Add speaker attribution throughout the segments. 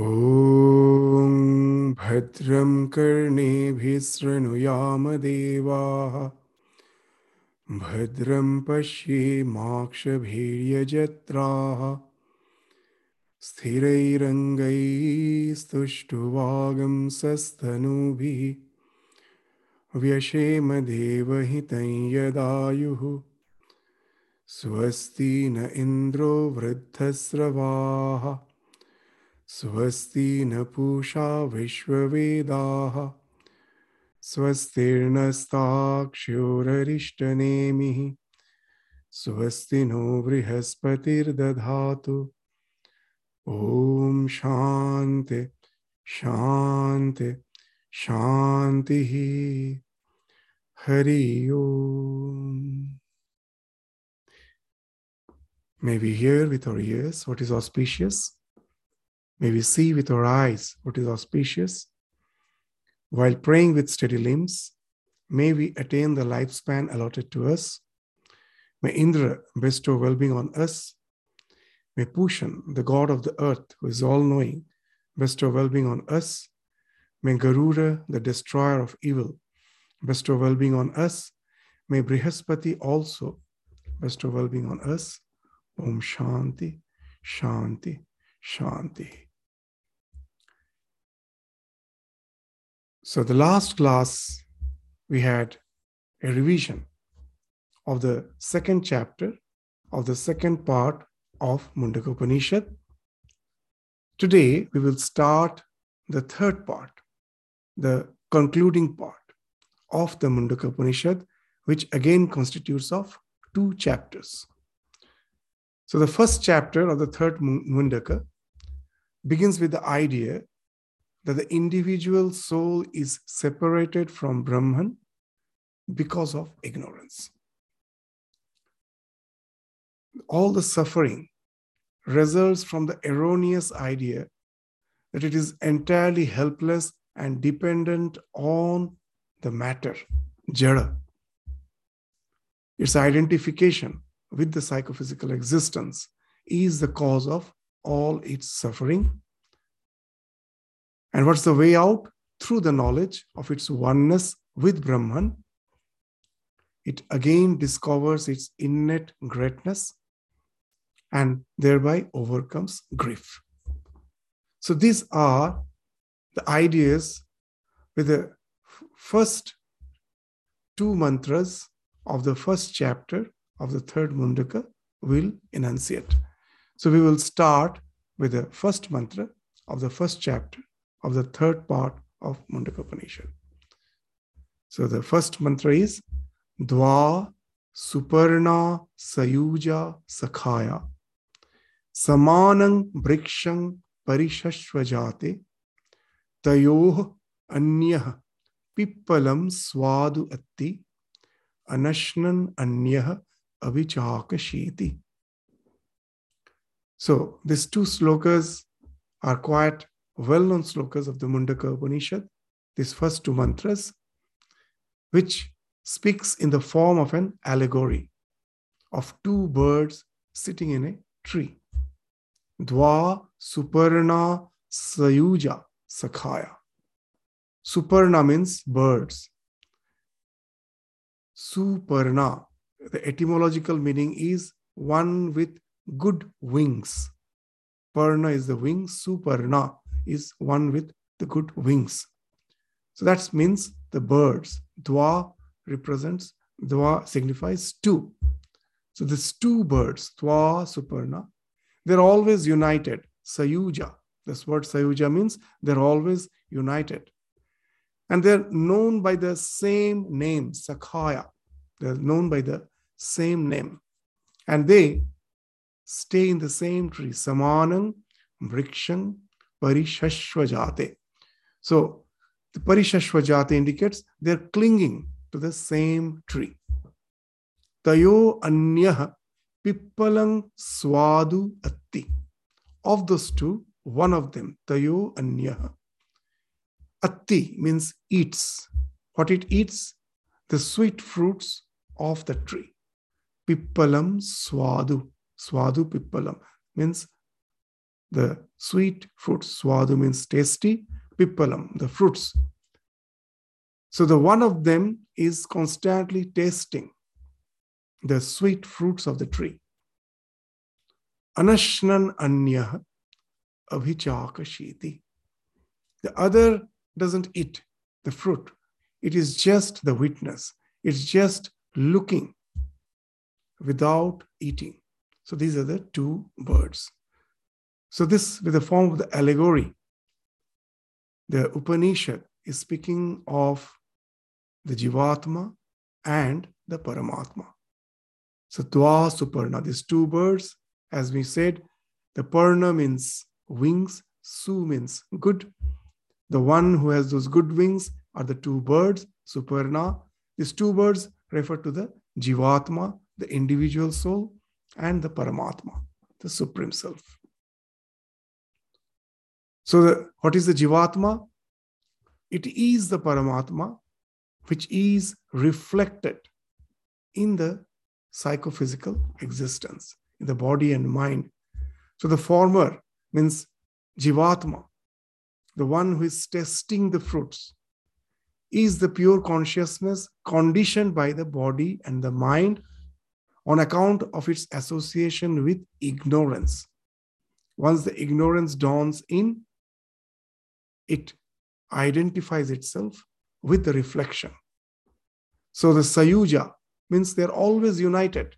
Speaker 1: ॐ भद्रं कर्णेभिः शृणुयामदेवाः भद्रं पश्येमाक्षभीर्यजत्राः स्थिरैरङ्गैस्तुष्टुवागंसस्तनूभिः व्यशेमदेवहितं यदायुः। स्वस्ति न इन्द्रो वृद्धस्रवाः। स्वस्ति न पूषा विश्ववेदाः। स्वस्तिर्नस्ताक्ष्योररिष्टनेमिः स्वस्ति नो बृहस्पतिर्दधातु। ॐ शान्ति शान्ति, शान्तिः। हरि ओम्। May we hear with our ears what is auspicious. May we see with our eyes what is auspicious. While praying with steady limbs, may we attain the lifespan allotted to us. May Indra bestow well being on us. May Pushan, the god of the earth, who is all knowing, bestow well being on us. May Garuda, the destroyer of evil, bestow well being on us. May Brihaspati also bestow well being on us. Om Shanti, Shanti, Shanti. So, the last class, we had a revision of the second chapter of the second part of Mundaka Upanishad. Today, we will start the third part, the concluding part of the Mundaka Upanishad, which again constitutes of two chapters. So the first chapter of the third Mundaka begins with the idea that the individual soul is separated from Brahman because of ignorance. All the suffering results from the erroneous idea that it is entirely helpless and dependent on the matter, jada. Its identification with the psychophysical existence is the cause of all its suffering. And what's the way out? Through the knowledge of its oneness with Brahman, it again discovers its innate greatness and thereby overcomes grief. So these are the ideas with the first two mantras of the first chapter of the third mundaka will enunciate. So we will start with the first mantra of the first chapter of the third part of Mundaka Upanishad. So the first mantra is Dva Suparna Sayuja Sakhaya Samanang Brikshang Parishashvajate Tayoh Anyah Pippalam Swadu Atti Anashnan Anyah avichakashiti. So these two slokas are quite well-known slokas of the Mundaka Upanishad, these first two mantras, which speaks in the form of an allegory of two birds sitting in a tree. Dwa Suparna Sayuja Sakhaya. Suparna means birds. Suparna the etymological meaning is one with good wings. Parna is the wing, Suparna is one with the good wings. So that means the birds. Dwa represents, Dwa signifies two. So these two birds, Dwa, Suparna, they're always united. Sayuja. This word Sayuja means they're always united. And they're known by the same name, Sakhaya. They're known by the same name. And they stay in the same tree. Samanam, Vriksham, Parishashvajate. So the Parishashvajate indicates they're clinging to the same tree. Tayo Anyah Pippalang Swadu Atti. Of those two, one of them, Tayo Anyah. Atti means eats. What it eats? The sweet fruits of the tree. Pippalam Swadu. Swadu Pippalam means the sweet fruits. Swadu means tasty, pipalam, the fruits. So the one of them is constantly tasting the sweet fruits of the tree. Anashnan anya abhichakashiti. The other doesn't eat the fruit. It is just the witness. It's just looking without eating. So these are the two birds. So this with the form of the allegory. The Upanishad is speaking of the Jivatma and the Paramatma. So Dwa Suparna, these two birds, as we said, the Parna means wings, Su means good. The one who has those good wings are the two birds, Suparna. These two birds refer to the Jivatma, the individual soul, and the Paramatma, the Supreme Self. So, the, what is the Jivatma? It is the Paramatma which is reflected in the psychophysical existence, in the body and mind. So, the former means Jivatma, the one who is testing the fruits, is the pure consciousness conditioned by the body and the mind on account of its association with ignorance. Once the ignorance dawns in, it identifies itself with the reflection. So the Sayuja means they're always united.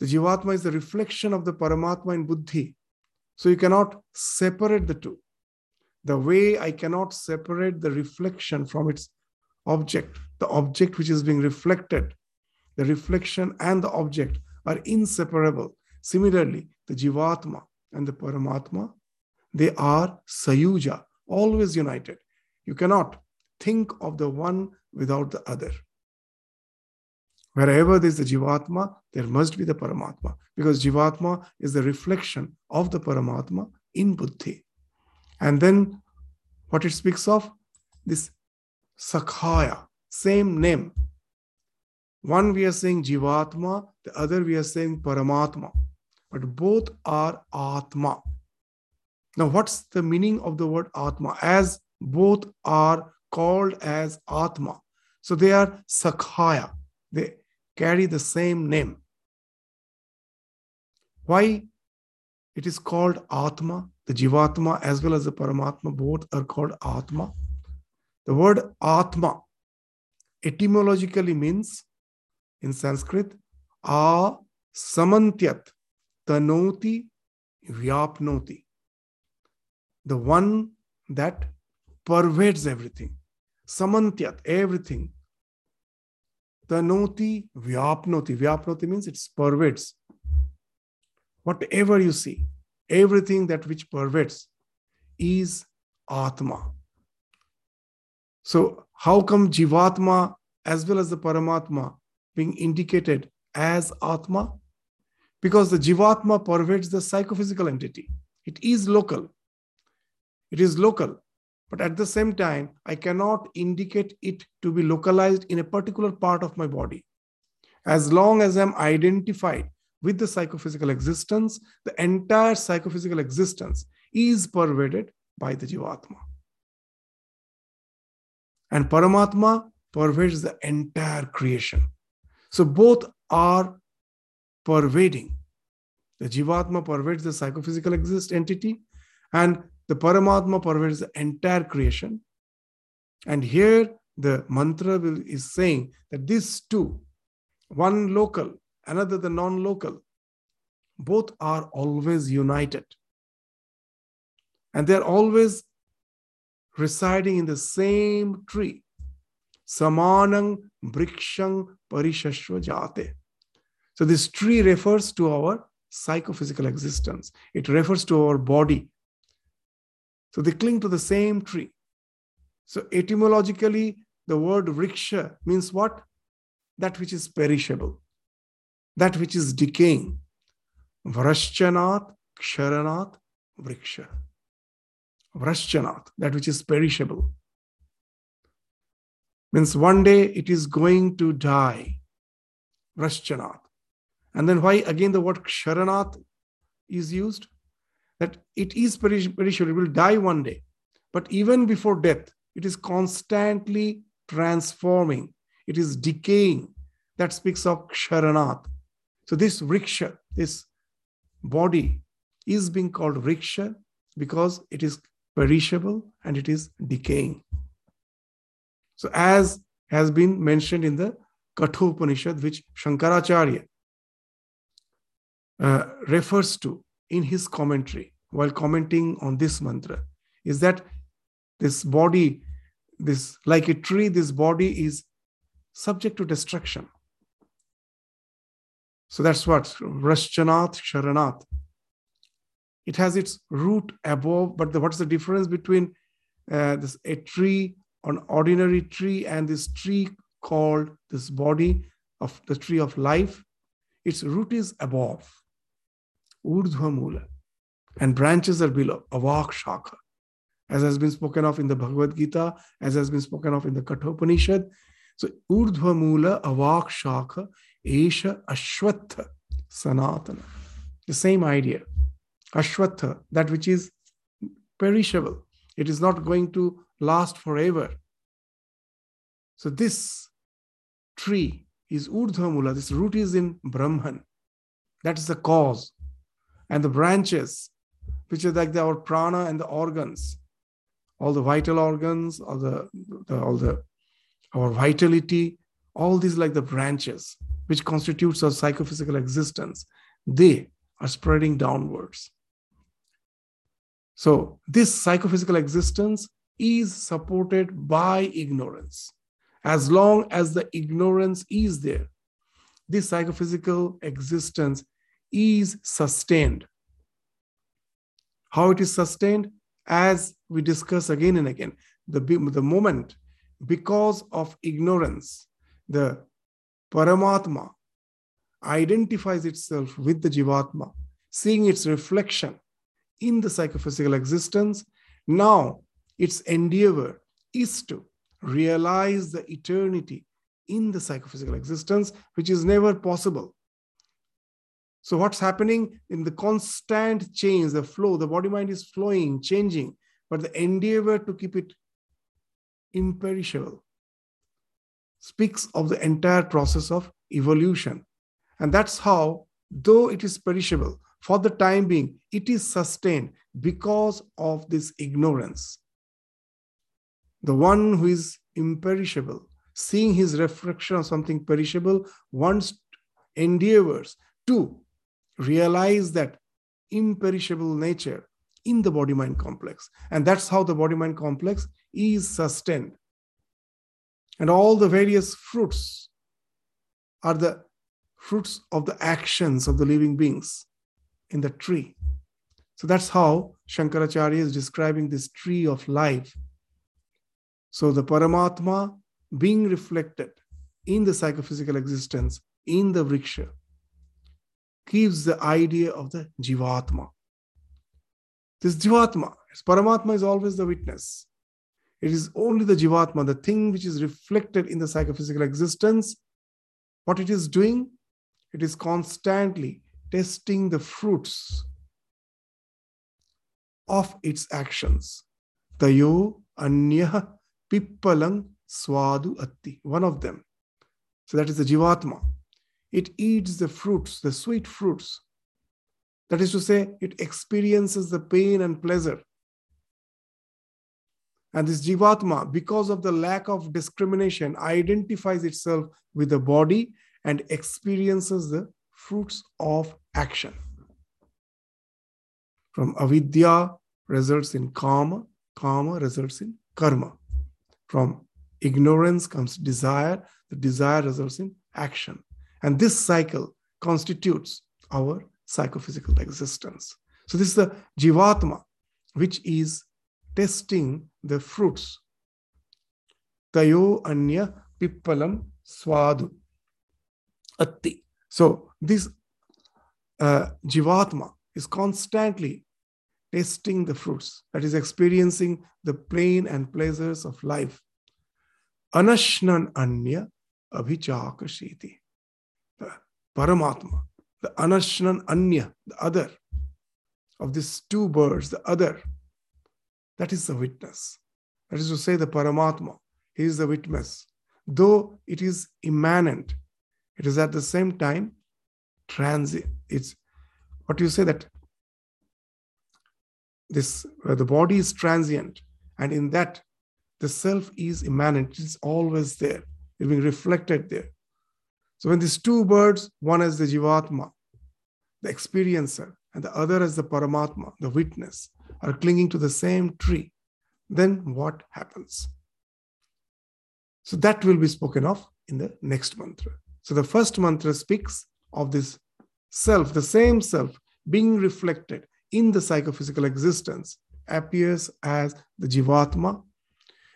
Speaker 1: The Jivatma is the reflection of the Paramatma in Buddhi. So you cannot separate the two. The way I cannot separate the reflection from its object, the object which is being reflected, the reflection and the object are inseparable. Similarly, the Jivatma and the Paramatma, they are Sayuja, always united. You cannot think of the one without the other. Wherever there's the Jivatma, there must be the Paramatma, because Jivatma is the reflection of the Paramatma in Buddhi. And then what it speaks of? This Sakhaya, same name. One we are saying Jivatma, the other we are saying Paramatma, but both are Atma. Now, what's the meaning of the word Atma? As both are called as Atma. So they are Sakhaya. They carry the same name. Why it is called Atma? The Jivatma as well as the Paramatma, both are called Atma. The word Atma etymologically means in Sanskrit, A samantyat tanoti vyapnoti. The one that pervades everything. Samantyat, everything. Tanoti vyapnoti. Vyapnoti means it pervades. Whatever you see, everything that which pervades is Atma. So, how come Jivatma as well as the Paramatma being indicated as Atma? Because the Jivatma pervades the psychophysical entity. It is local. It is local. But at the same time, I cannot indicate it to be localized in a particular part of my body. As long as I'm identified with the psychophysical existence, the entire psychophysical existence is pervaded by the Jivatma. And Paramatma pervades the entire creation. So both are pervading. The Jivatma pervades the psychophysical exist entity, and the Paramatma pervades the entire creation. And here the mantra will, is saying that these two, one local, another the non local, both are always united. And they're always residing in the same tree. Samanang brikshang parishashva jate. So this tree refers to our psychophysical existence. It refers to our body. So they cling to the same tree. So etymologically, the word vriksha means what? That which is perishable, that which is decaying. Vrashchanat, ksharanat, vriksha. Vrashchanat, that which is perishable. Means one day it is going to die. Vrashchanat. And then why again the word ksharanat is used? That it is perishable, it will die one day. But even before death, it is constantly transforming, it is decaying. That speaks of Ksharanath. So, this vriksha, this body, is being called vriksha because it is perishable and it is decaying. So, as has been mentioned in the Kathopanishad, which Shankaracharya uh, refers to in his commentary while commenting on this mantra, is that this body, this like a tree, this body is subject to destruction. So that's what Vrashchanath Sharanath. It has its root above, but the, what's the difference between uh, this a tree, an ordinary tree, and this tree called this body of the tree of life? Its root is above, Urdhva Mula, and branches are below, Avak Shakha as has been spoken of in the Bhagavad Gita, as has been spoken of in the Kathopanishad. So, Urdhva Mula Avak Shakha Esha Ashwatha Sanatana. The same idea. Ashwatha, that which is perishable. It is not going to last forever. So, this tree is Urdhva Mula. This root is in Brahman. That is the cause. And the branches, which are like the, our prana and the organs, all the vital organs, all the, the all the our vitality, all these like the branches which constitutes our psychophysical existence, they are spreading downwards. So this psychophysical existence is supported by ignorance. As long as the ignorance is there, this psychophysical existence is sustained. How it is sustained? as we discuss again and again, the, the moment because of ignorance, the Paramatma identifies itself with the Jivatma, seeing its reflection in the psychophysical existence. Now, its endeavor is to realize the eternity in the psychophysical existence, which is never possible so what's happening in the constant change, the flow, the body mind is flowing, changing, but the endeavor to keep it imperishable speaks of the entire process of evolution. And that's how, though it is perishable, for the time being, it is sustained because of this ignorance. The one who is imperishable, seeing his reflection of something perishable, wants endeavors to realize that imperishable nature in the body mind complex. And that's how the body mind complex is sustained. And all the various fruits are the fruits of the actions of the living beings in the tree. So that's how Shankaracharya is describing this tree of life. So the Paramatma being reflected in the psychophysical existence in the Vriksha gives the idea of the Jivatma. This Jivatma, Paramatma is always the witness. It is only the Jivatma, the thing which is reflected in the psychophysical existence. What it is doing, it is constantly testing the fruits of its actions. Tayo Anya Pippalang Swadu Atti, one of them. So that is the Jivatma. It eats the fruits, the sweet fruits. That is to say, it experiences the pain and pleasure. And this Jivatma, because of the lack of discrimination, identifies itself with the body and experiences the fruits of action. From avidya results in kama, kama results in karma. From ignorance comes desire, the desire results in action. And this cycle constitutes our psychophysical existence. So, this is the Jivatma, which is testing the fruits. Tayo Anya Pippalam Swadu Atti. So, this uh, Jivatma is constantly tasting the fruits, that is, experiencing the pain and pleasures of life. Anashnan Anya Abhichakashiti. Paramatma, the Anashnan Anya, the other, of these two birds, the other, that is the witness. That is to say, the Paramatma. He is the witness. Though it is immanent, it is at the same time transient. It's what you say that this the body is transient, and in that the self is immanent. It's always there. It's being reflected there. So when these two birds, one as the Jivatma, the experiencer, and the other as the Paramatma, the witness, are clinging to the same tree, then what happens? So that will be spoken of in the next mantra. So the first mantra speaks of this self, the same self being reflected in the psychophysical existence, appears as the Jivatma.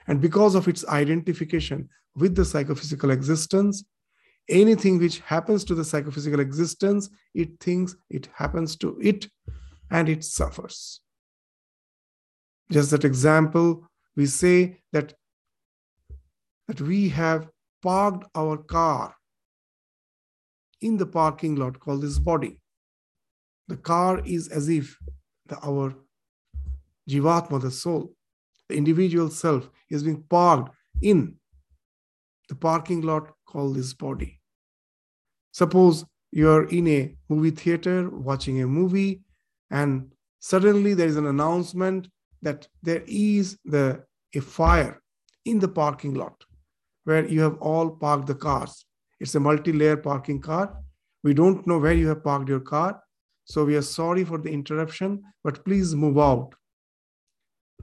Speaker 1: And because of its identification with the psychophysical existence, anything which happens to the psychophysical existence, it thinks it happens to it and it suffers. Just that example, we say that, that we have parked our car in the parking lot called this body. The car is as if the, our Jivatma, the soul, the individual self, is being parked in the parking lot called this body. Suppose you're in a movie theater watching a movie, and suddenly there is an announcement that there is the a fire in the parking lot where you have all parked the cars. It's a multi-layer parking car. We don't know where you have parked your car. So we are sorry for the interruption, but please move out.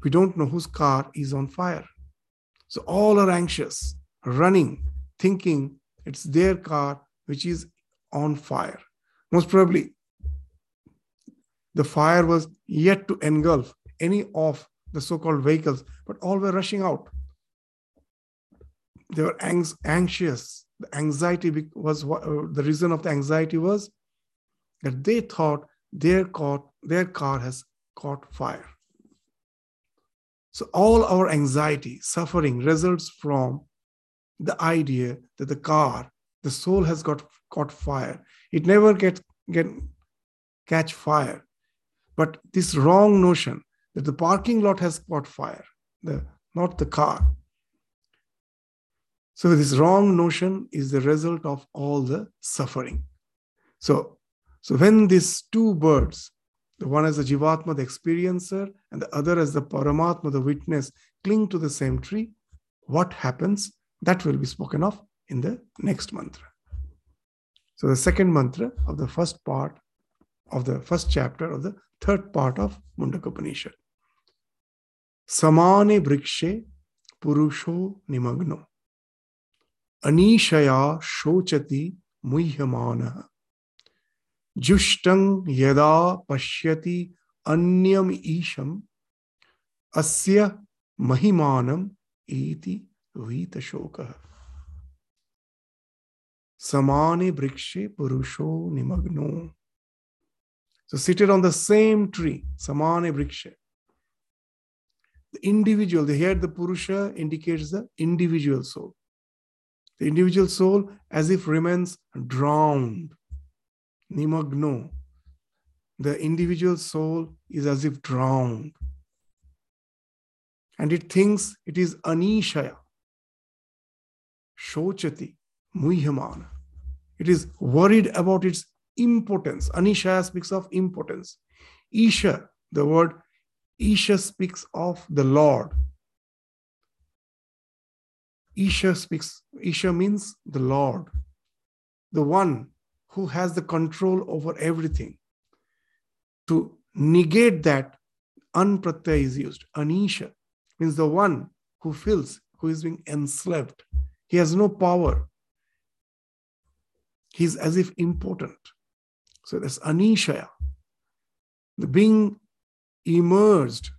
Speaker 1: We don't know whose car is on fire. So all are anxious, running, thinking it's their car which is on fire. Most probably, the fire was yet to engulf any of the so called vehicles, but all were rushing out. They were anxious. The anxiety was uh, the reason of the anxiety was that they thought their car, their car has caught fire. So all our anxiety, suffering results from the idea that the car, the soul has got caught fire. It never gets get catch fire. But this wrong notion that the parking lot has caught fire, the not the car. So this wrong notion is the result of all the suffering. So so when these two birds, the one as the Jivatma, the experiencer, and the other as the Paramatma, the witness, cling to the same tree, what happens? That will be spoken of in the next mantra. So the second mantra of the first part of the first chapter of the third part of Mundaka Upanishad. Samane vrikshe purusho nimagno. Anishaya shochati muhyamana. जुष्टं यदा पश्यति अन्यम ईशम अस्य महिमानम इति वीतशोक समाने वृक्षे पुरुषो निमग्नो so seated on the same tree samane vriksha the individual the here the purusha indicates the individual soul the individual soul as if remains drowned nimagno. The individual soul is as if drowned. And it thinks it is anishaya, shochati, muhyamana. It is worried about its impotence. Anishaya speaks of impotence. Isha, the word Isha speaks of the Lord. Isha speaks, Isha means the Lord, the one who has the control over everything. To negate that, anpratyaya is used. Anisha means the one who feels, who is being enslaved. He has no power. He's as if impotent. So that's anishaya. The being immersed,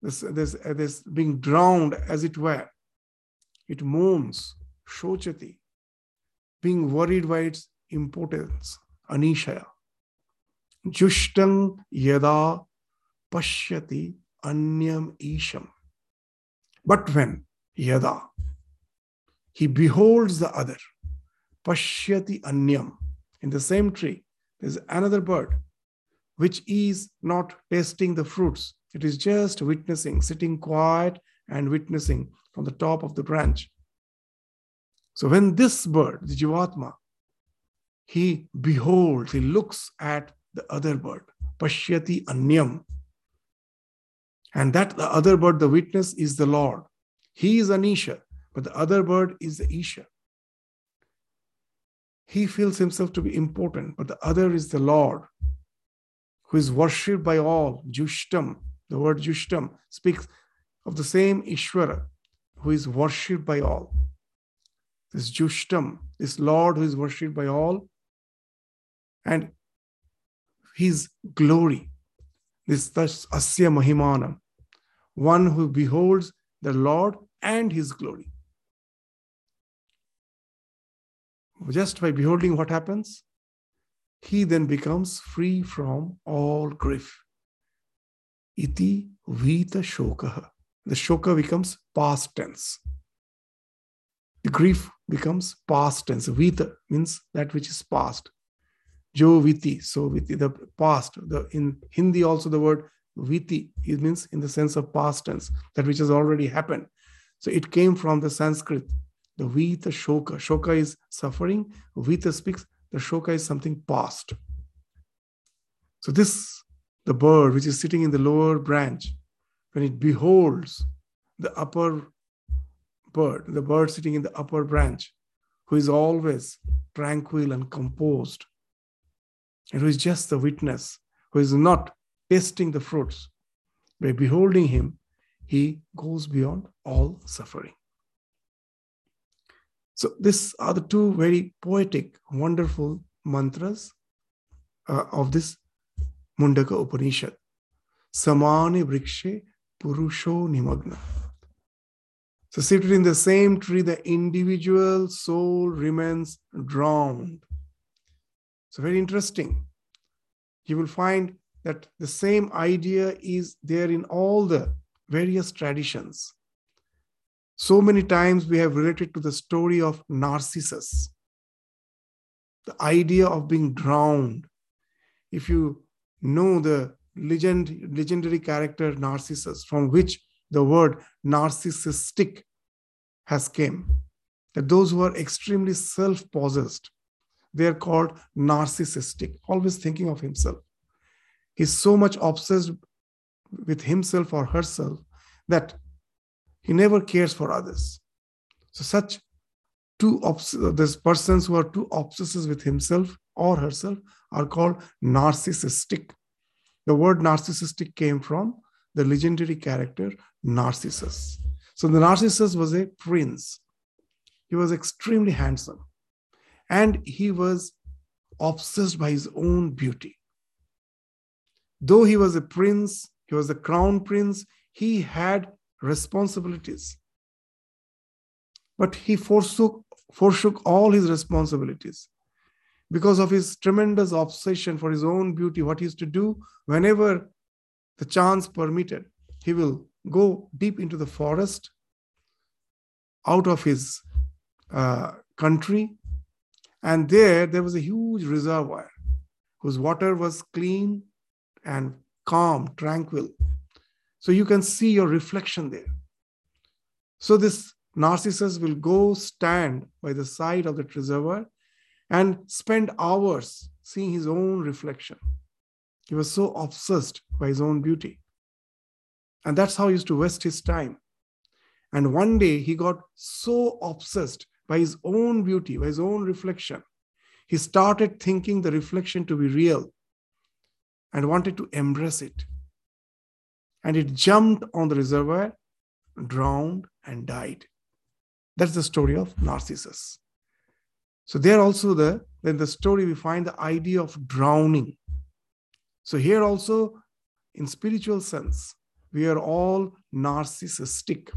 Speaker 1: this, this, uh, this being drowned as it were. It moans, shochati, being worried by its importance, anishaya. Jushtam yada pashyati anyam isham. But when yada, he beholds the other, pashyati anyam, in the same tree, there's another bird which is not tasting the fruits. It is just witnessing, sitting quiet and witnessing from the top of the branch. So when this bird, the Jivatma, he beholds, he looks at the other bird, Pashyati Anyam. And that the other bird, the witness, is the Lord. He is Anisha, but the other bird is the Isha. He feels himself to be important, but the other is the Lord, who is worshipped by all. Jushtam, the word Jushtam speaks of the same Ishvara, who is worshipped by all. This Jushtam, this Lord who is worshipped by all, and his glory, this Asya Mahimana, one who beholds the Lord and his glory. Just by beholding what happens, he then becomes free from all grief. Iti vita shokaha. The shoka becomes past tense. The grief becomes past tense. Vita means that which is past. Jo viti, so viti, the past. The, in Hindi also the word viti it means in the sense of past tense, that which has already happened. So it came from the Sanskrit, the vita shoka. Shoka is suffering. Vita speaks, the shoka is something past. So this, the bird which is sitting in the lower branch, when it beholds the upper bird, the bird sitting in the upper branch, who is always tranquil and composed, and who is just the witness, who is not tasting the fruits. By beholding him, he goes beyond all suffering. So, these are the two very poetic, wonderful mantras uh, of this Mundaka Upanishad. Samani Vrikshe Purusho Nimagna. So, seated in the same tree, the individual soul remains drowned. So, very interesting. You will find that the same idea is there in all the various traditions. So many times we have related to the story of Narcissus, the idea of being drowned. If you know the legend, legendary character Narcissus, from which the word narcissistic has came. That those who are extremely self-possessed, they are called narcissistic, always thinking of himself. He's so much obsessed with himself or herself that he never cares for others. So such two obs- these persons who are too obsessed with himself or herself are called narcissistic. The word narcissistic came from the legendary character Narcissus. So the Narcissus was a prince. He was extremely handsome and he was obsessed by his own beauty. Though he was a prince, he was a crown prince, he had responsibilities. But he forsook, forsook all his responsibilities because of his tremendous obsession for his own beauty. What he used to do whenever the chance permitted, he will go deep into the forest out of his uh, country. And there, there was a huge reservoir whose water was clean and calm, tranquil. So you can see your reflection there. So this Narcissus will go stand by the side of the reservoir and spend hours seeing his own reflection. He was so obsessed by his own beauty. And that's how he used to waste his time. And one day he got so obsessed by his own beauty, by his own reflection, he started thinking the reflection to be real and wanted to embrace it. And it jumped on the reservoir, drowned, and died. That's the story of Narcissus. So there also the then the story we find the idea of drowning. So, here also, in spiritual sense, we are all narcissistic.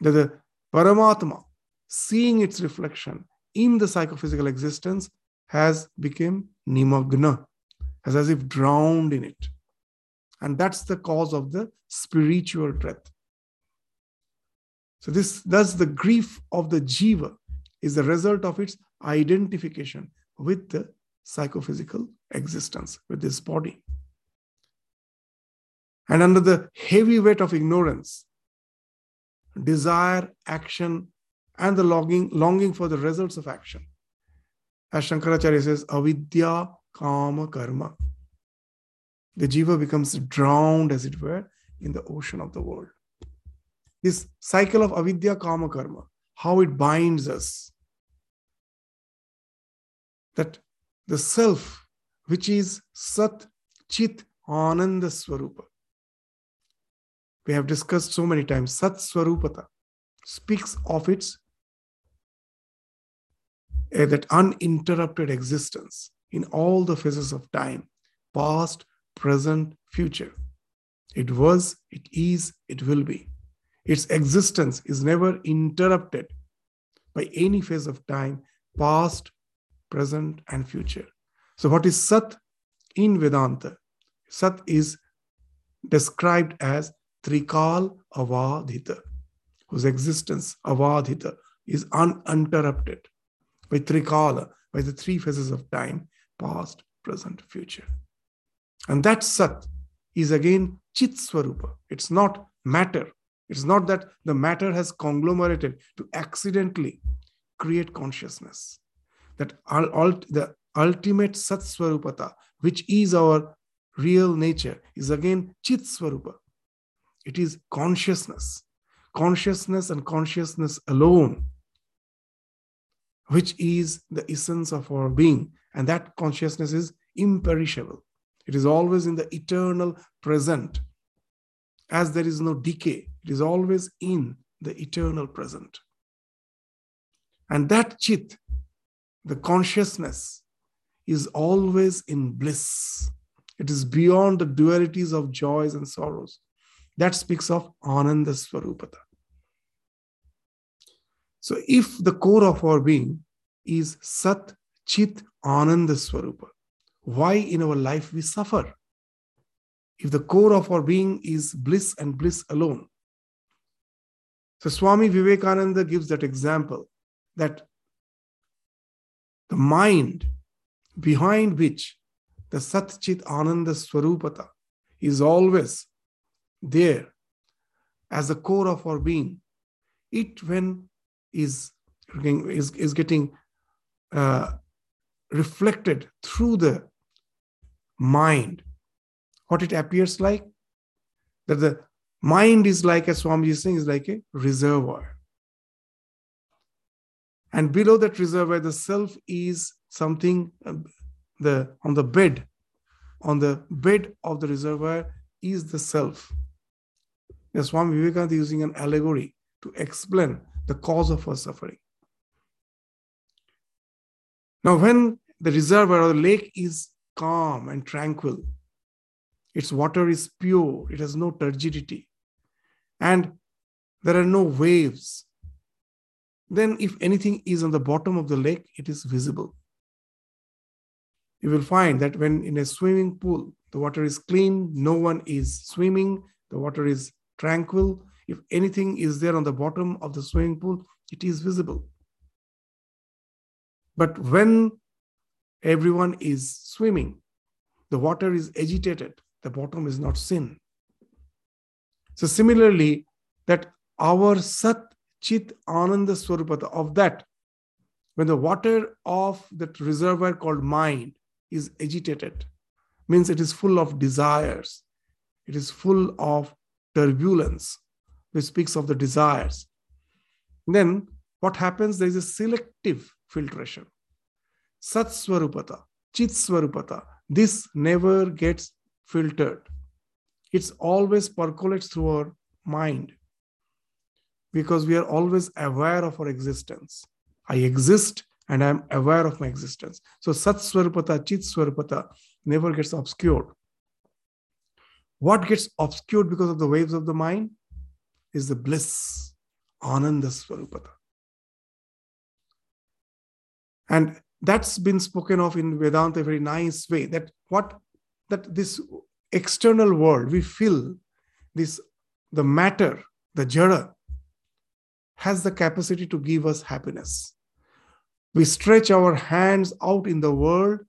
Speaker 1: That the Paramatma, seeing its reflection in the psychophysical existence, has become nimagna, as, as if drowned in it. And that's the cause of the spiritual death. So this thus the grief of the jiva is the result of its identification with the psychophysical existence with this body. And under the heavy weight of ignorance, desire, action, and the longing, longing for the results of action. As Shankaracharya says, avidya kama karma. The jiva becomes drowned, as it were, in the ocean of the world. This cycle of avidya kama karma, how it binds us. That the self, which is Sat Chit Ananda Swarupa. We have discussed so many times, Sat Swarupata speaks of its uh, that uninterrupted existence in all the phases of time, past, present, future. It was, it is, it will be. Its existence is never interrupted by any phase of time, past, present, and future. So, what is Sat in Vedanta? Sat is described as Trikal Avadhita, whose existence, Avadhita, is uninterrupted by Trikala, by the three phases of time past, present, future. And that Sat is again Chit Swarupa. It's not matter. It's not that the matter has conglomerated to accidentally create consciousness. That the ultimate Sat Swarupata, which is our real nature, is again Chit Swarupa. It is consciousness. Consciousness and consciousness alone, which is the essence of our being. And that consciousness is imperishable. It is always in the eternal present. As there is no decay, it is always in the eternal present. And that chit, the consciousness, is always in bliss. It is beyond the dualities of joys and sorrows. That speaks of Ananda Swarupata. So, if the core of our being is Sat Chit Ananda why in our life we suffer? If the core of our being is bliss and bliss alone. So, Swami Vivekananda gives that example that the mind behind which the Sat Chit Ananda Swarupata is always there as the core of our being. It, when is, is, is getting uh, reflected through the mind, what it appears like, that the mind is like, as Swami is saying, is like a reservoir. And below that reservoir, the self is something uh, the on the bed, on the bed of the reservoir is the self. The Swami Vivekananda is using an allegory to explain the cause of our suffering. Now, when the reservoir or the lake is calm and tranquil, its water is pure, it has no turgidity, and there are no waves, then if anything is on the bottom of the lake, it is visible. You will find that when in a swimming pool, the water is clean, no one is swimming, the water is tranquil. If anything is there on the bottom of the swimming pool, it is visible. But when everyone is swimming, the water is agitated, the bottom is not seen. So, similarly, that our Sat Chit Ananda Swarupata, of that, when the water of that reservoir called mind is agitated, means it is full of desires, it is full of turbulence, which speaks of the desires. Then what happens? There is a selective filtration. Sat Swarupata, Chit Swarupata, this never gets filtered. It's always percolates through our mind because we are always aware of our existence. I exist and I'm aware of my existence. So Sat Swarupata, Chit Swarupata never gets obscured. What gets obscured because of the waves of the mind is the bliss, Ananda Swarupata. And that's been spoken of in Vedanta a very nice way that what that this external world we feel this the matter, the jara has the capacity to give us happiness. We stretch our hands out in the world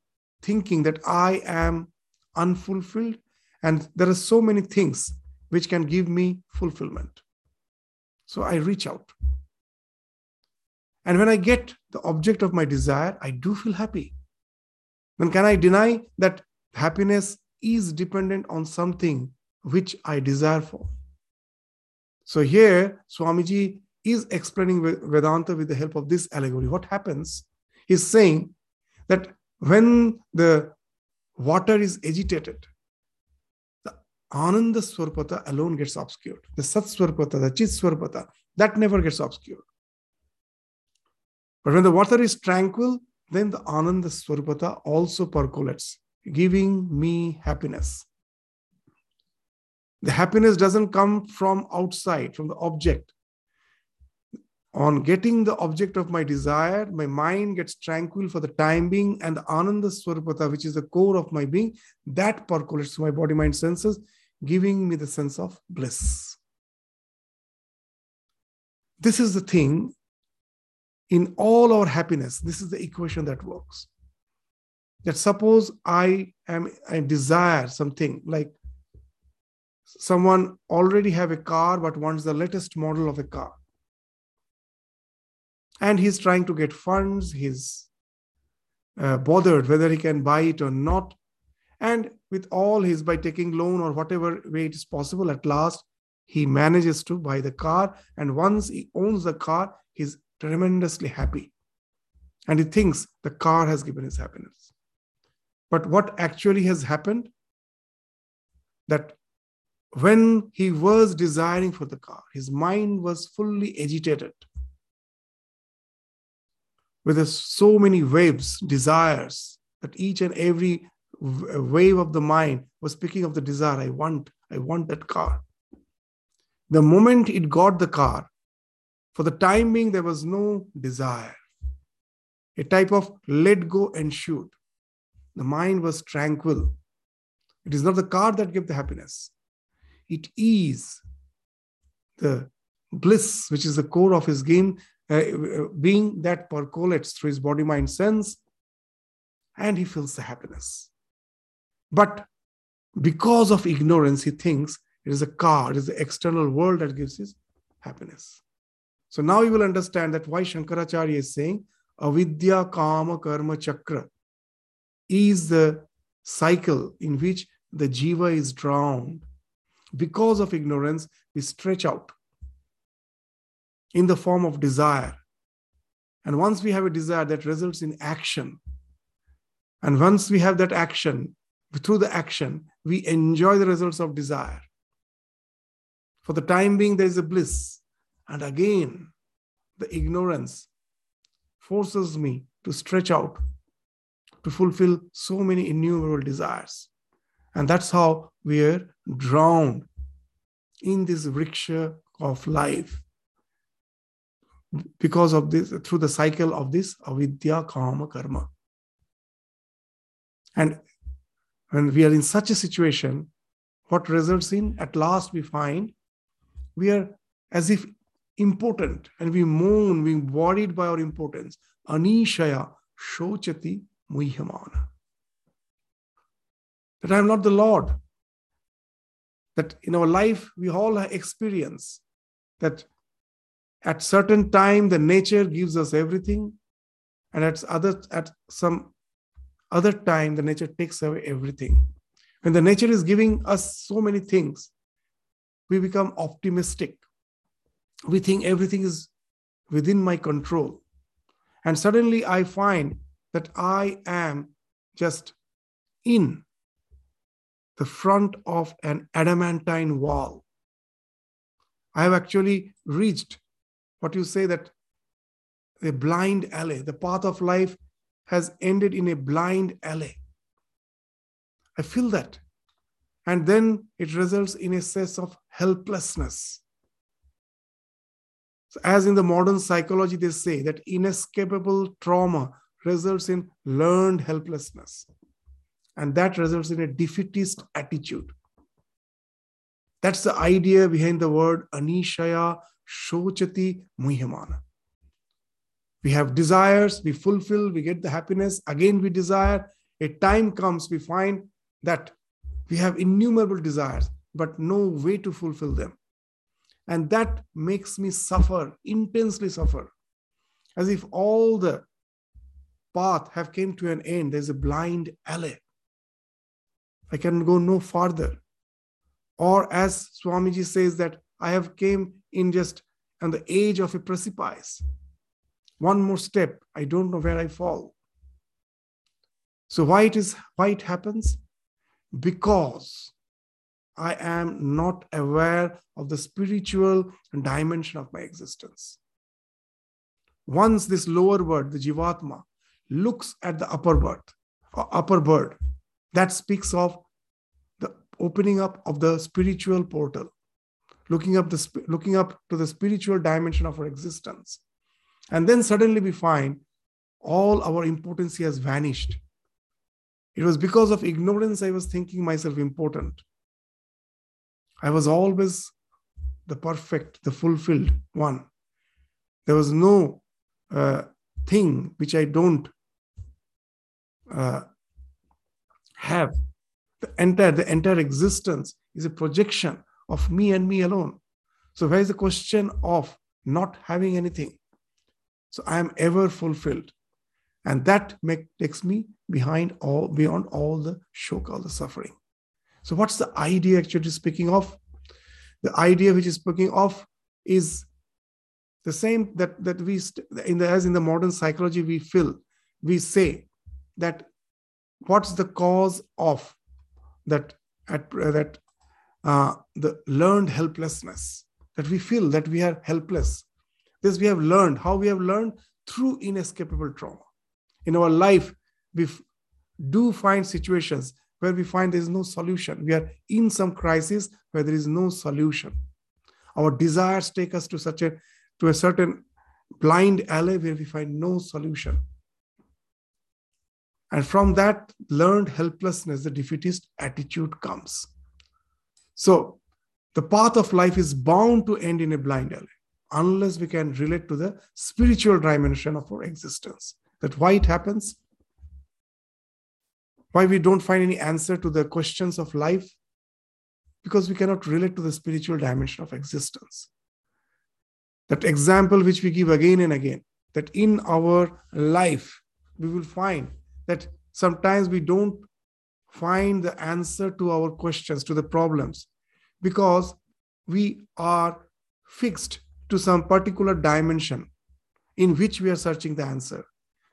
Speaker 1: thinking that I am unfulfilled and there are so many things which can give me fulfillment. So I reach out. And when I get the object of my desire, I do feel happy. Then can I deny that happiness is dependent on something which I desire for? So here, Swamiji is explaining Vedanta with the help of this allegory. What happens? He's saying that when the water is agitated, the Ananda Swarpata alone gets obscured. The Sat Swarpata, the Chit Swarpata, that never gets obscured. But when the water is tranquil, then the Ananda Swarpata also percolates, giving me happiness. The happiness doesn't come from outside, from the object. On getting the object of my desire, my mind gets tranquil for the time being, and the Ananda Swarpata, which is the core of my being, that percolates to my body, mind, senses, giving me the sense of bliss. This is the thing in all our happiness. This is the equation that works. That suppose I am I desire something like someone already have a car but wants the latest model of a car and he's trying to get funds he's uh, bothered whether he can buy it or not and with all his by taking loan or whatever way it is possible at last he manages to buy the car and once he owns the car he's tremendously happy. And he thinks the car has given his happiness. But what actually has happened? That when he was desiring for the car, his mind was fully agitated with so many waves, desires, that each and every wave of the mind was speaking of the desire I want, I want that car. The moment it got the car, for the time being, there was no desire. A type of let go and shoot. The mind was tranquil. It is not the car that gives the happiness. It is the bliss, which is the core of his game, uh, being that percolates through his body, mind, sense, and he feels the happiness. But because of ignorance, he thinks it is a car, it is the external world that gives his happiness. So now you will understand that why Shankaracharya is saying avidya kama karma chakra is the cycle in which the jiva is drowned because of ignorance, we stretch out in the form of desire. And once we have a desire that results in action, and once we have that action, through the action, we enjoy the results of desire. For the time being, there is a bliss. And again, the ignorance forces me to stretch out to fulfill so many innumerable desires. And that's how we're drowned in this vriksha of life. Because of this through the cycle of this avidya kama karma. And when we are in such a situation what results in? At last we find we are as if important and we moan being worried by our importance anishaya shochati muhyamana that I am not the Lord. That in our life, we all experience that at certain time the nature gives us everything, and at other at some other time the nature takes away everything. When the nature is giving us so many things, we become optimistic. We think everything is within my control. And suddenly I find that I am just in the front of an adamantine wall. I have actually reached what you say that a blind alley, the path of life has ended in a blind alley. I feel that. And then it results in a sense of helplessness. So as in the modern psychology, they say that inescapable trauma results in learned helplessness. And that results in a defeatist attitude. That's the idea behind the word Anishaya Shochati Muhyamana. We have desires, we fulfill, we get the happiness, again we desire. a time comes we find that we have innumerable desires, but no way to fulfill them. And that makes me suffer, intensely suffer, as if all the path have came to an end. There's a blind alley. I can go no farther. Or as Swamiji says that I have came in just on the edge of a precipice. One more step, I don't know where I fall. So why it is why it happens? Because I am not aware of the spiritual dimension of my existence. Once this lower bird, the Jivatma, looks at the upper bird, upper bird, that speaks of the opening up of the spiritual portal, looking up the looking up to the spiritual dimension of our existence. And then suddenly we find all our importance has vanished. It was because of ignorance I was thinking myself important. I was always the perfect, the fulfilled one. There was no uh, thing which I don't uh, have. The entire, the entire existence is a projection of me and me alone. So where is the question of not having anything? So I am ever fulfilled. And that make, takes me behind all beyond all the shock, all the suffering. So, what's the idea actually speaking of? The idea which is speaking of is the same that that we in the as in the modern psychology we feel we say that what's the cause of that at that uh, the learned helplessness that we feel that we are helpless. This we have learned how we have learned? Through inescapable trauma. In our life we do find situations where we find there is no solution. We are in some crisis where there is no solution. Our desires take us to such a to a certain blind alley where we find no solution. And from that learned helplessness, the defeatist attitude comes. So the path of life is bound to end in a blind alley unless we can relate to the spiritual dimension of our existence. That why it happens, why we don't find any answer to the questions of life? Because we cannot relate to the spiritual dimension of existence. That example which we give again and again, that in our life, we will find that sometimes we don't find the answer to our questions, to the problems, because we are fixed to some particular dimension in which we are searching the answer.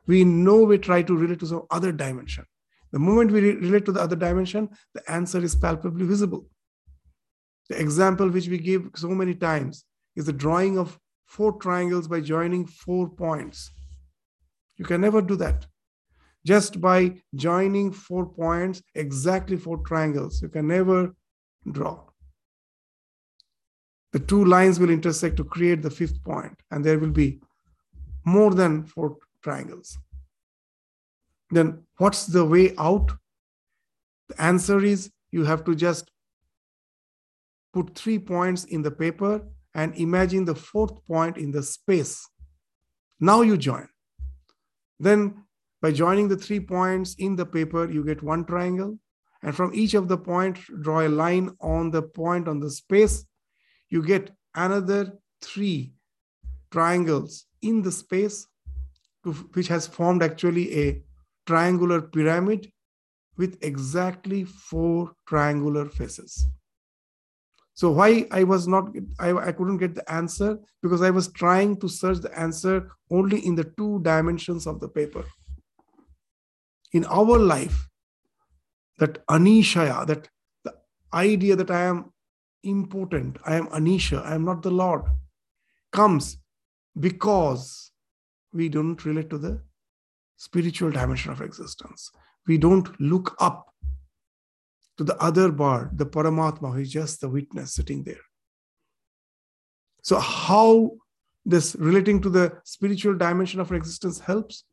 Speaker 1: We know we try to relate to some other dimension. The moment we re- relate to the other dimension, the answer is palpably visible. The example which we give so many times is the drawing of four triangles by joining four points. You can never do that. Just by joining four points, exactly four triangles, you can never draw. The two lines will intersect to create the fifth point, and there will be more than four triangles then what's the way out? The answer is you have to just put three points in the paper and imagine the fourth point in the space. Now you join. Then by joining the three points in the paper, you get one triangle. And from each of the points, draw a line on the point on the space. You get another three triangles in the space, which has formed actually a triangular pyramid with exactly four triangular faces. So why I was not, I, I couldn't get the answer because I was trying to search the answer only in the two dimensions of the paper. In our life, that anishaya, that the idea that I am important, I am anisha, I am not the Lord, comes because we don't relate to the spiritual dimension of existence. We don't look up to the other bar, the Paramatma, who is just the witness sitting there. So, how this relating to the spiritual dimension of existence helps?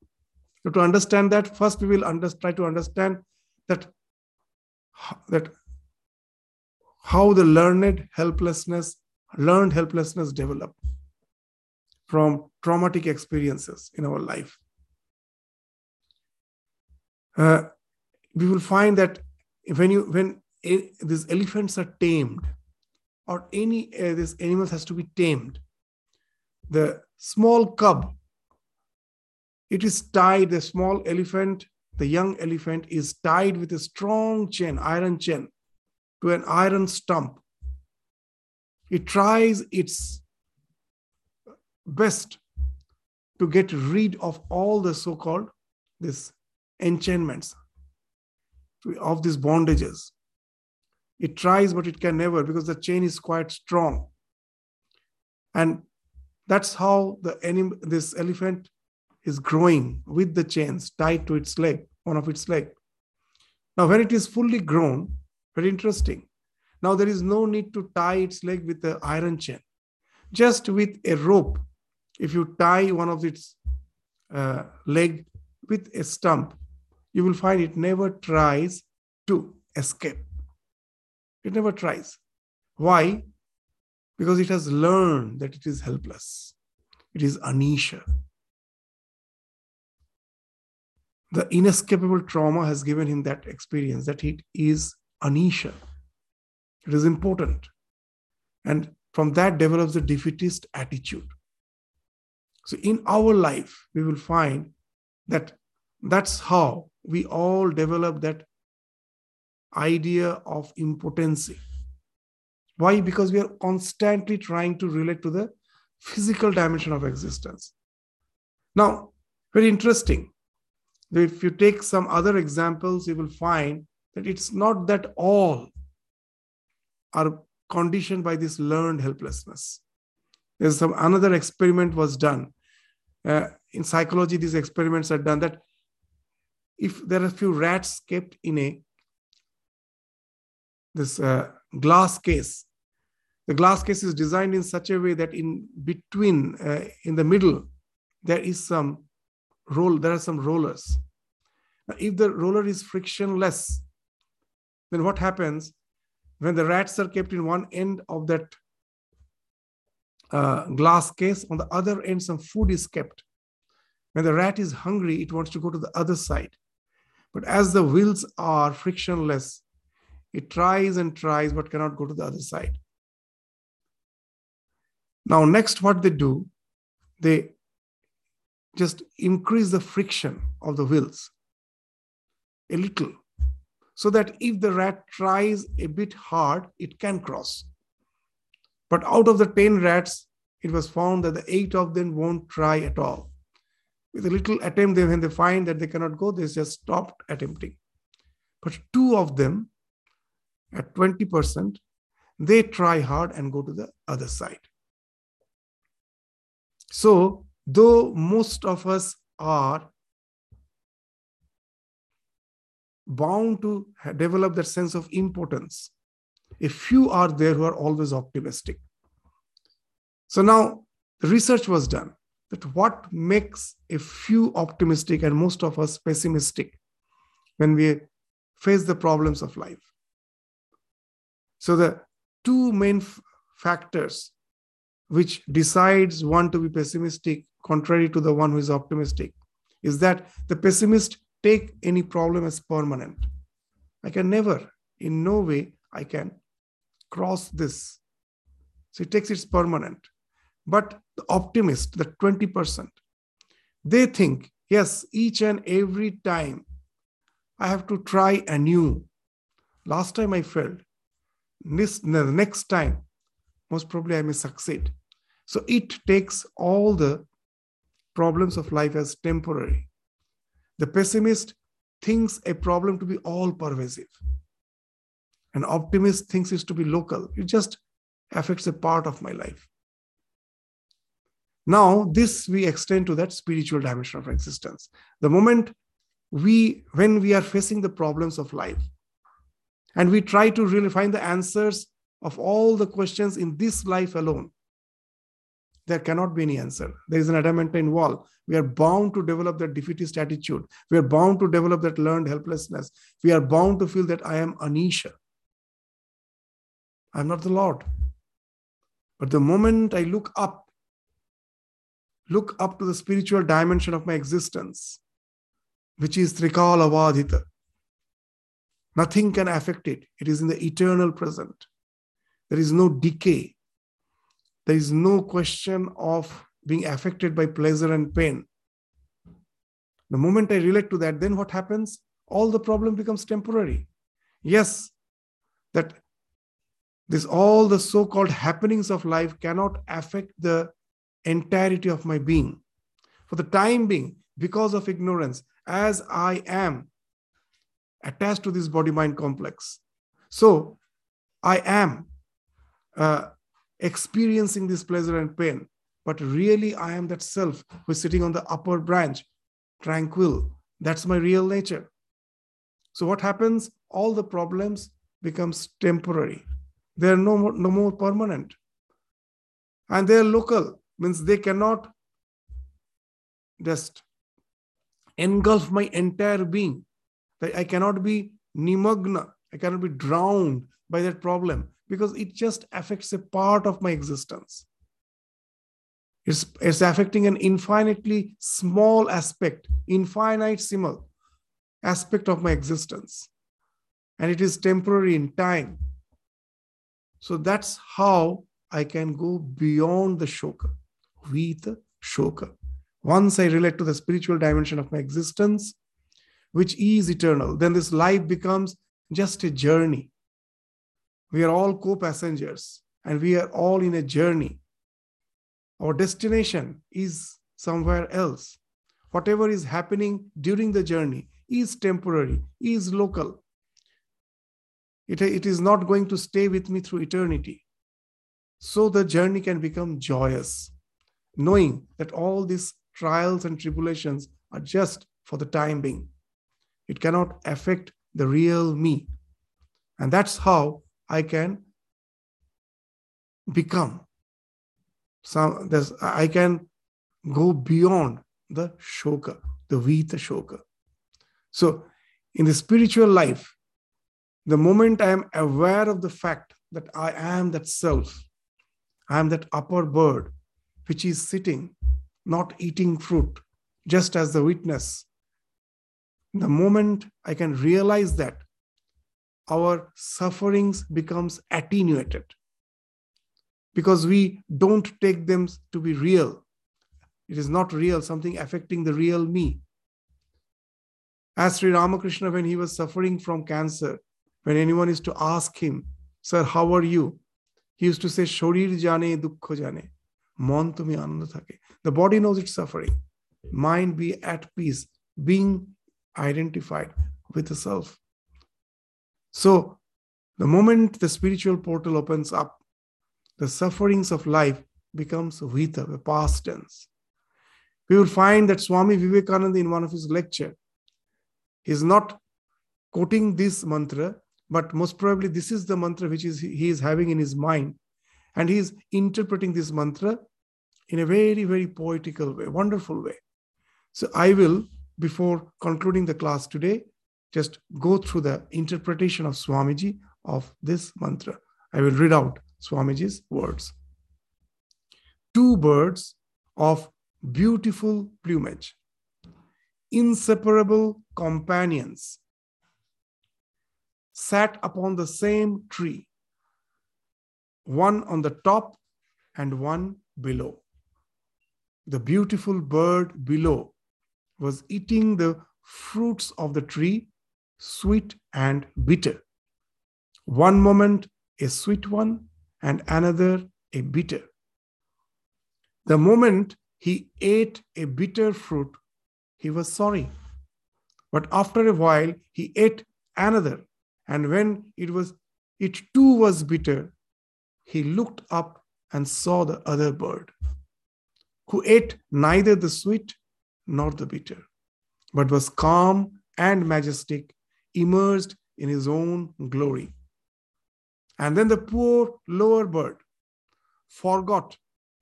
Speaker 1: So to understand that, first we will under, try to understand that, that how the learned helplessness, learned helplessness develop from traumatic experiences in our life. Uh, we will find that when you when a, these elephants are tamed or any uh, this animal has to be tamed the small cub it is tied the small elephant the young elephant is tied with a strong chain iron chain to an iron stump. It tries its best to get rid of all the so-called this enchantments of these bondages. It tries but it can never because the chain is quite strong. And that's how the anim- this elephant is growing with the chains tied to its leg one of its leg. Now when it is fully grown very interesting. Now there is no need to tie its leg with the iron chain. Just with a rope if you tie one of its uh, leg with a stump you will find it never tries to escape it never tries. Why? Because it has learned that it is helpless. It is anisha. The inescapable trauma has given him that experience that it is anisha. It is important. And from that develops a defeatist attitude. So in our life, we will find that that's how we all develop that idea of impotency. Why? Because we are constantly trying to relate to the physical dimension of existence. Now, very interesting. If you take some other examples, you will find that it's not that all are conditioned by this learned helplessness. There's some another experiment was done. Uh, in psychology, these experiments are done that if there are a few rats kept in a this uh, glass case. The glass case is designed in such a way that in between, uh, in the middle, there is some roll. There are some rollers. Now, if the roller is frictionless, then what happens when the rats are kept in one end of that uh, glass case? On the other end, some food is kept. When the rat is hungry, it wants to go to the other side. But as the wheels are frictionless, it tries and tries, but cannot go to the other side. Now, next, what they do, they just increase the friction of the wheels a little so that if the rat tries a bit hard, it can cross. But out of the 10 rats, it was found that the eight of them won't try at all. With a little attempt, they, when they find that they cannot go, they just stopped attempting. But two of them at 20%, they try hard and go to the other side. So, though most of us are bound to develop that sense of importance, a few are there who are always optimistic. So, now the research was done that what makes a few optimistic and most of us pessimistic when we face the problems of life. So the two main f- factors which decides one to be pessimistic contrary to the one who is optimistic is that the pessimist take any problem as permanent. I can never in no way i can cross this. So it takes its permanent but the optimist the 20% they think yes each and every time i have to try anew last time i failed this, the next time, most probably I may succeed. So it takes all the problems of life as temporary. The pessimist thinks a problem to be all pervasive. An optimist thinks it to be local. It just affects a part of my life. Now, this we extend to that spiritual dimension of existence. The moment we, when we are facing the problems of life, and we try to really find the answers of all the questions in this life alone. There cannot be any answer. There is an adamantine wall. We are bound to develop that defeatist attitude. We are bound to develop that learned helplessness. We are bound to feel that I am Anisha. I'm not the Lord. But the moment I look up, look up to the spiritual dimension of my existence, which is Trikala Vadhita, Nothing can affect it. It is in the eternal present. There is no decay. There is no question of being affected by pleasure and pain. The moment I relate to that, then what happens? All the problem becomes temporary. Yes, that this all the so-called happenings of life cannot affect the entirety of my being. For the time being, because of ignorance, as I am attached to this body-mind complex. So I am uh, experiencing this pleasure and pain, but really I am that self who is sitting on the upper branch, tranquil. That's my real nature. So what happens? All the problems becomes temporary. They're no more, no more permanent. And they're local, means they cannot just engulf my entire being. I cannot be nimagna, I cannot be drowned by that problem because it just affects a part of my existence. It's, it's affecting an infinitely small aspect, infinitesimal aspect of my existence. And it is temporary in time. So that's how I can go beyond the shoka, vita shoka. Once I relate to the spiritual dimension of my existence, which is eternal, then this life becomes just a journey. We are all co passengers and we are all in a journey. Our destination is somewhere else. Whatever is happening during the journey is temporary, is local. It, it is not going to stay with me through eternity. So the journey can become joyous, knowing that all these trials and tribulations are just for the time being. It cannot affect the real me. And that's how I can become some I can go beyond the shoka, the vita shoka. So in the spiritual life, the moment I am aware of the fact that I am that self, I am that upper bird which is sitting, not eating fruit, just as the witness. The moment I can realize that, our sufferings becomes attenuated because we don't take them to be real. It is not real, something affecting the real me. As Sri Ramakrishna, when he was suffering from cancer, when anyone is to ask him, Sir, how are you? He used to say, Shorir jane, dukkha jane. Tumi ananda thake. The body knows it's suffering. Mind be at peace, being identified with the self. So, the moment the spiritual portal opens up, the sufferings of life becomes vita, the past tense. We will find that Swami Vivekananda in one of his lecture is not quoting this mantra, but most probably this is the mantra which is he is having in his mind. And he is interpreting this mantra in a very, very poetical way, wonderful way. So I will, before concluding the class today, just go through the interpretation of Swamiji of this mantra. I will read out Swamiji's words. Two birds of beautiful plumage, inseparable companions, sat upon the same tree, one on the top and one below. The beautiful bird below was eating the fruits of the tree, sweet and bitter. One moment a sweet one, and another a bitter. The moment he ate a bitter fruit, he was sorry. But after a while, he ate another, and when it was it too was bitter, he looked up and saw the other bird, who ate neither the sweet nor the bitter but was calm and majestic, immersed in his own glory. And then the poor lower bird forgot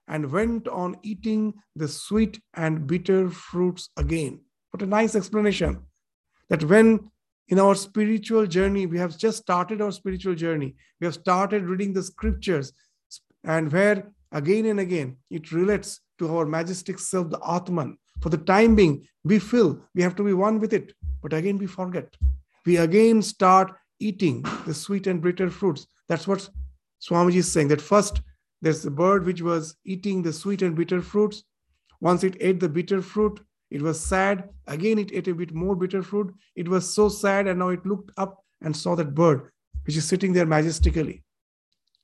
Speaker 1: and went on eating the sweet and bitter fruits again. What a nice explanation that when in our spiritual journey, we have just started our spiritual journey, we have started reading the scriptures, and where again and again it relates to our majestic self, the Atman, for the time being, we feel we have to be one with it. But again, we forget. We again start eating the sweet and bitter fruits. That's what Swamiji is saying that first there's the bird which was eating the sweet and bitter fruits. Once it ate the bitter fruit, it was sad. Again, it ate a bit more bitter fruit. It was so sad, and now it looked up and saw that bird which is sitting there majestically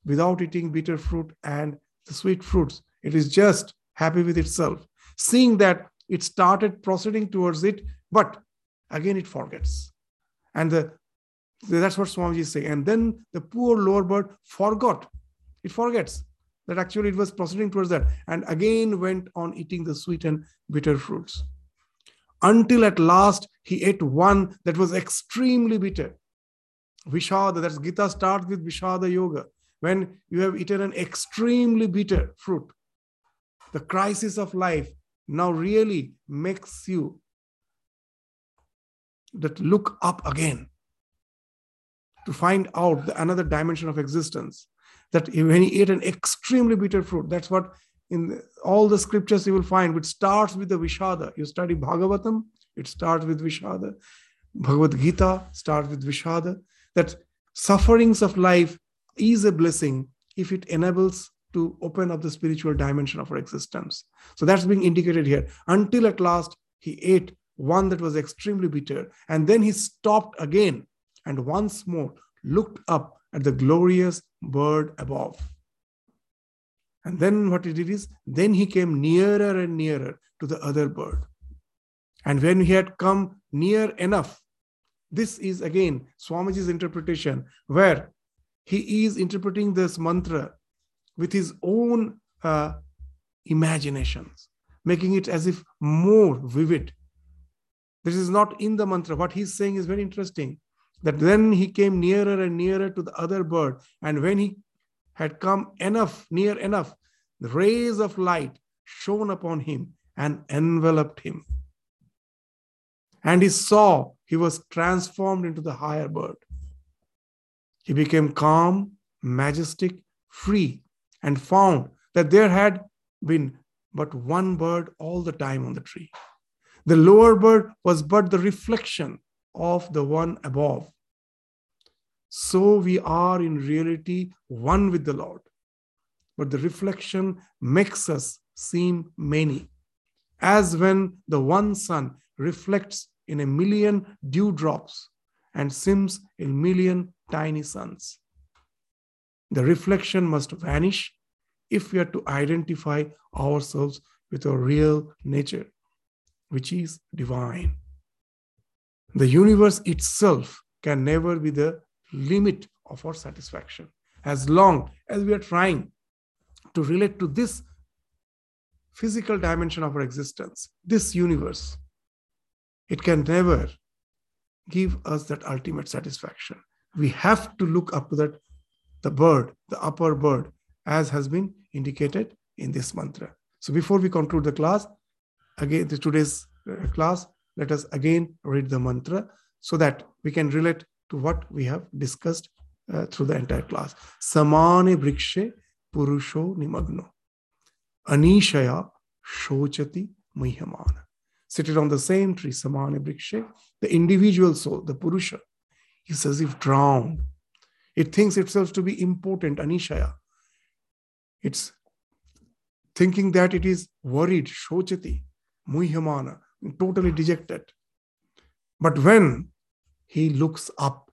Speaker 1: without eating bitter fruit and the sweet fruits. It is just happy with itself. Seeing that it started proceeding towards it, but again it forgets. And the, that's what Swamiji is saying. And then the poor lower bird forgot. It forgets that actually it was proceeding towards that and again went on eating the sweet and bitter fruits. Until at last he ate one that was extremely bitter. Vishada, that's Gita starts with Vishada Yoga. When you have eaten an extremely bitter fruit, the crisis of life now really makes you that look up again to find out the, another dimension of existence that when he ate an extremely bitter fruit that's what in all the scriptures you will find which starts with the vishada you study bhagavatam it starts with vishada bhagavad gita starts with vishada that sufferings of life is a blessing if it enables to open up the spiritual dimension of our existence. So that's being indicated here. Until at last he ate one that was extremely bitter, and then he stopped again and once more looked up at the glorious bird above. And then what he did is, then he came nearer and nearer to the other bird. And when he had come near enough, this is again Swamiji's interpretation, where he is interpreting this mantra with his own uh, imaginations, making it as if more vivid. This is not in the mantra. What he's saying is very interesting. That then he came nearer and nearer to the other bird, and when he had come enough, near enough, the rays of light shone upon him and enveloped him. And he saw he was transformed into the higher bird. He became calm, majestic, free, and found that there had been but one bird all the time on the tree. The lower bird was but the reflection of the one above. So we are in reality one with the Lord. But the reflection makes us seem many, as when the one sun reflects in a million dewdrops and seems a million tiny suns. The reflection must vanish if we are to identify ourselves with our real nature, which is divine. The universe itself can never be the limit of our satisfaction. As long as we are trying to relate to this physical dimension of our existence, this universe, it can never give us that ultimate satisfaction. We have to look up to that, the bird, the upper bird, as has been indicated in this mantra. So before we conclude the class, again, today's uh, class, let us again read the mantra so that we can relate to what we have discussed uh, through the entire class. Samane brikshe purusho nimagno. Anishaya shochati muhyamana. Seated on the same tree, Samane brikshe, the individual soul, the purusha, is as if drowned. It thinks itself to be important, Anishaya. It's thinking that it is worried, shochati, muhyamana, totally dejected. But when he looks up,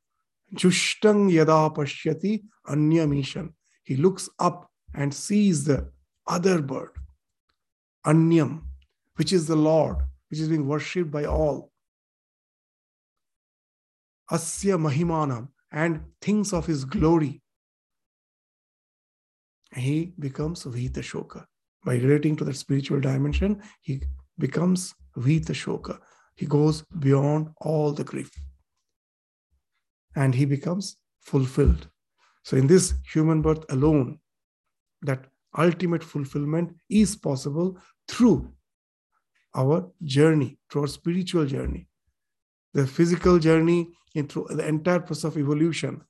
Speaker 1: jushtang yada pashyati anyamishan, he looks up and sees the other bird, anyam, which is the Lord, which is being worshipped by all. Asya Mahimanam, and thinks of his glory he becomes Vita Shoka. By relating to that spiritual dimension, he becomes Vita Shoka. He goes beyond all the grief. And he becomes fulfilled. So, in this human birth alone, that ultimate fulfillment is possible through our journey, through our spiritual journey. The physical journey into the entire process of evolution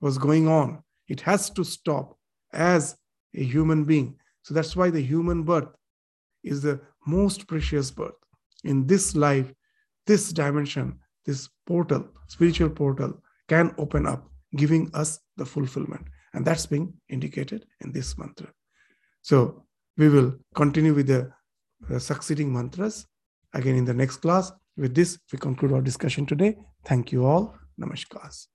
Speaker 1: was going on. It has to stop as a human being. So that's why the human birth is the most precious birth. In this life, this dimension, this portal, spiritual portal, can open up, giving us the fulfillment. And that's being indicated in this mantra. So we will continue with the, succeeding mantras again in the next class. With this, we conclude our discussion today. Thank you all. Namaskar.